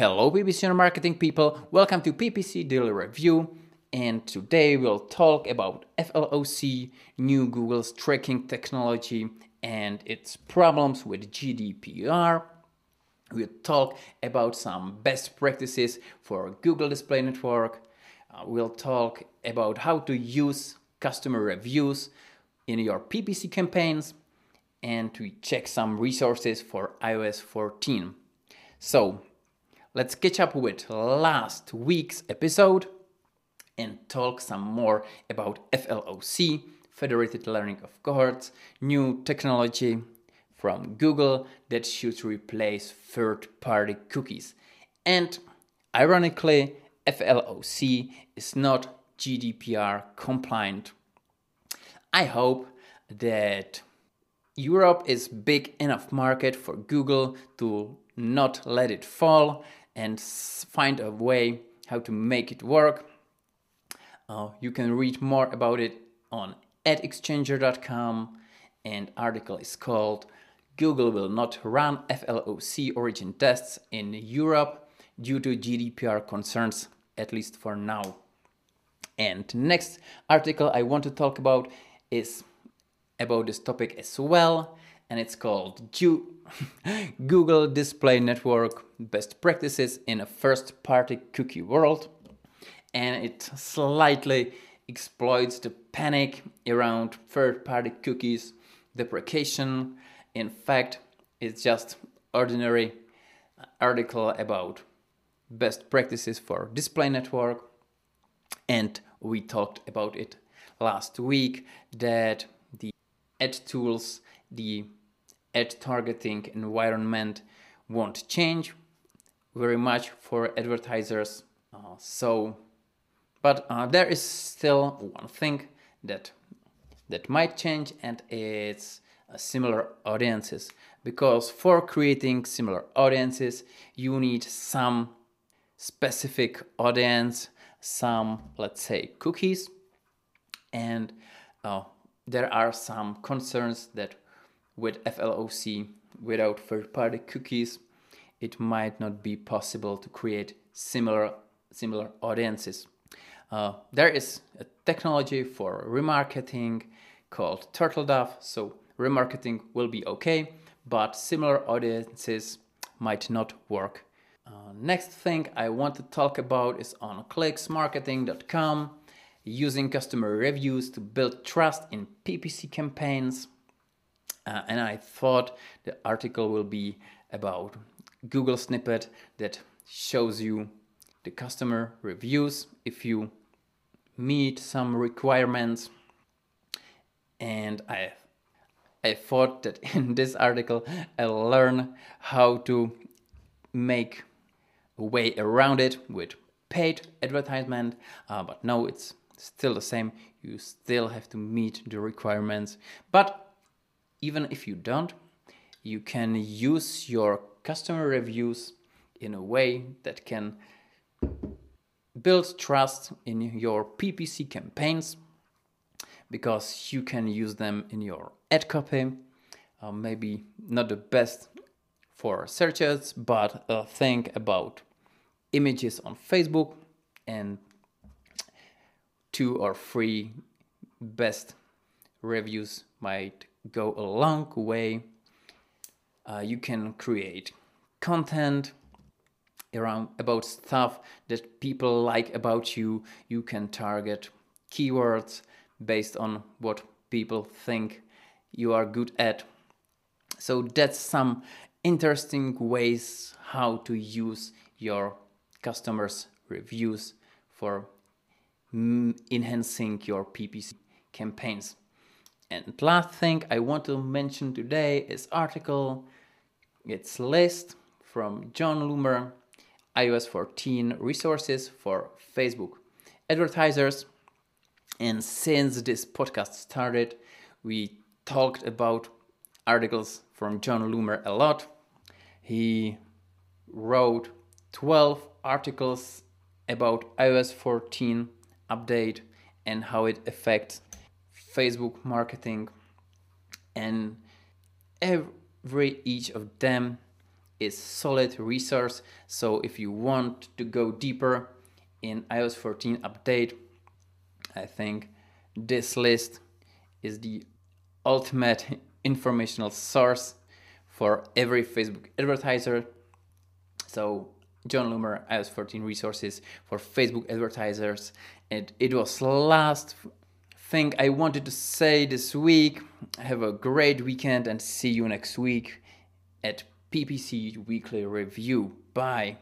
Hello PPC marketing people, welcome to PPC Daily Review and today we'll talk about FLOC, new Google's tracking technology and its problems with GDPR. We'll talk about some best practices for Google Display Network. Uh, we'll talk about how to use customer reviews in your PPC campaigns and we check some resources for iOS 14. So let's catch up with last week's episode and talk some more about FLOC, Federated Learning of Cohorts, new technology from Google that should replace third party cookies. And ironically, FLOC is not GDPR compliant. I hope that Europe is big enough market for Google to not let it fall and find a way how to make it work. Uh, you can read more about it on adexchanger.com and article is called Google will not run FLOC origin tests in Europe due to GDPR concerns at least for now. And next article I want to talk about is about this topic as well and it's called Google Display Network Best Practices in a First Party Cookie World. And it slightly exploits the panic around third party cookies deprecation. In fact, it's just ordinary article about best practices for display network and we talked about it last week that the ad tools the ad targeting environment won't change very much for advertisers. Uh, so, but uh, there is still one thing that that might change, and it's uh, similar audiences. Because for creating similar audiences, you need some specific audience, some let's say cookies, and uh, there are some concerns that with FLOC without third-party cookies, it might not be possible to create similar similar audiences. Uh, there is a technology for remarketing called TurtleDove, so remarketing will be okay, but similar audiences might not work. Uh, next thing I want to talk about is on clicksmarketing.com, using customer reviews to build trust in PPC campaigns. Uh, and I thought the article will be about Google snippet that shows you the customer reviews if you meet some requirements. And I I thought that in this article I'll learn how to make a way around it with paid advertisement, uh, but no, it's still the same. You still have to meet the requirements, but even if you don't, you can use your customer reviews in a way that can build trust in your PPC campaigns because you can use them in your ad copy. Uh, maybe not the best for searches, but uh, think about images on Facebook and two or three best reviews might go a long way. Uh, you can create content around about stuff that people like about you. You can target keywords based on what people think you are good at. So that's some interesting ways how to use your customers' reviews for enhancing your PPC campaigns. And last thing I want to mention today is article. It's list from Jon Loomer, iOS 14 resources for Facebook advertisers. And since this podcast started, we talked about articles from Jon Loomer a lot. He wrote 12 articles about iOS 14 update and how it affects Facebook marketing, and every each of them is solid resource. So if you want to go deeper in iOS 14 update, I think this list is the ultimate informational source for every Facebook advertiser. So Jon Loomer iOS 14 resources for Facebook advertisers. And it was last thing I wanted to say this week. Have a great weekend and see you next week at PPC Weekly Review. Bye.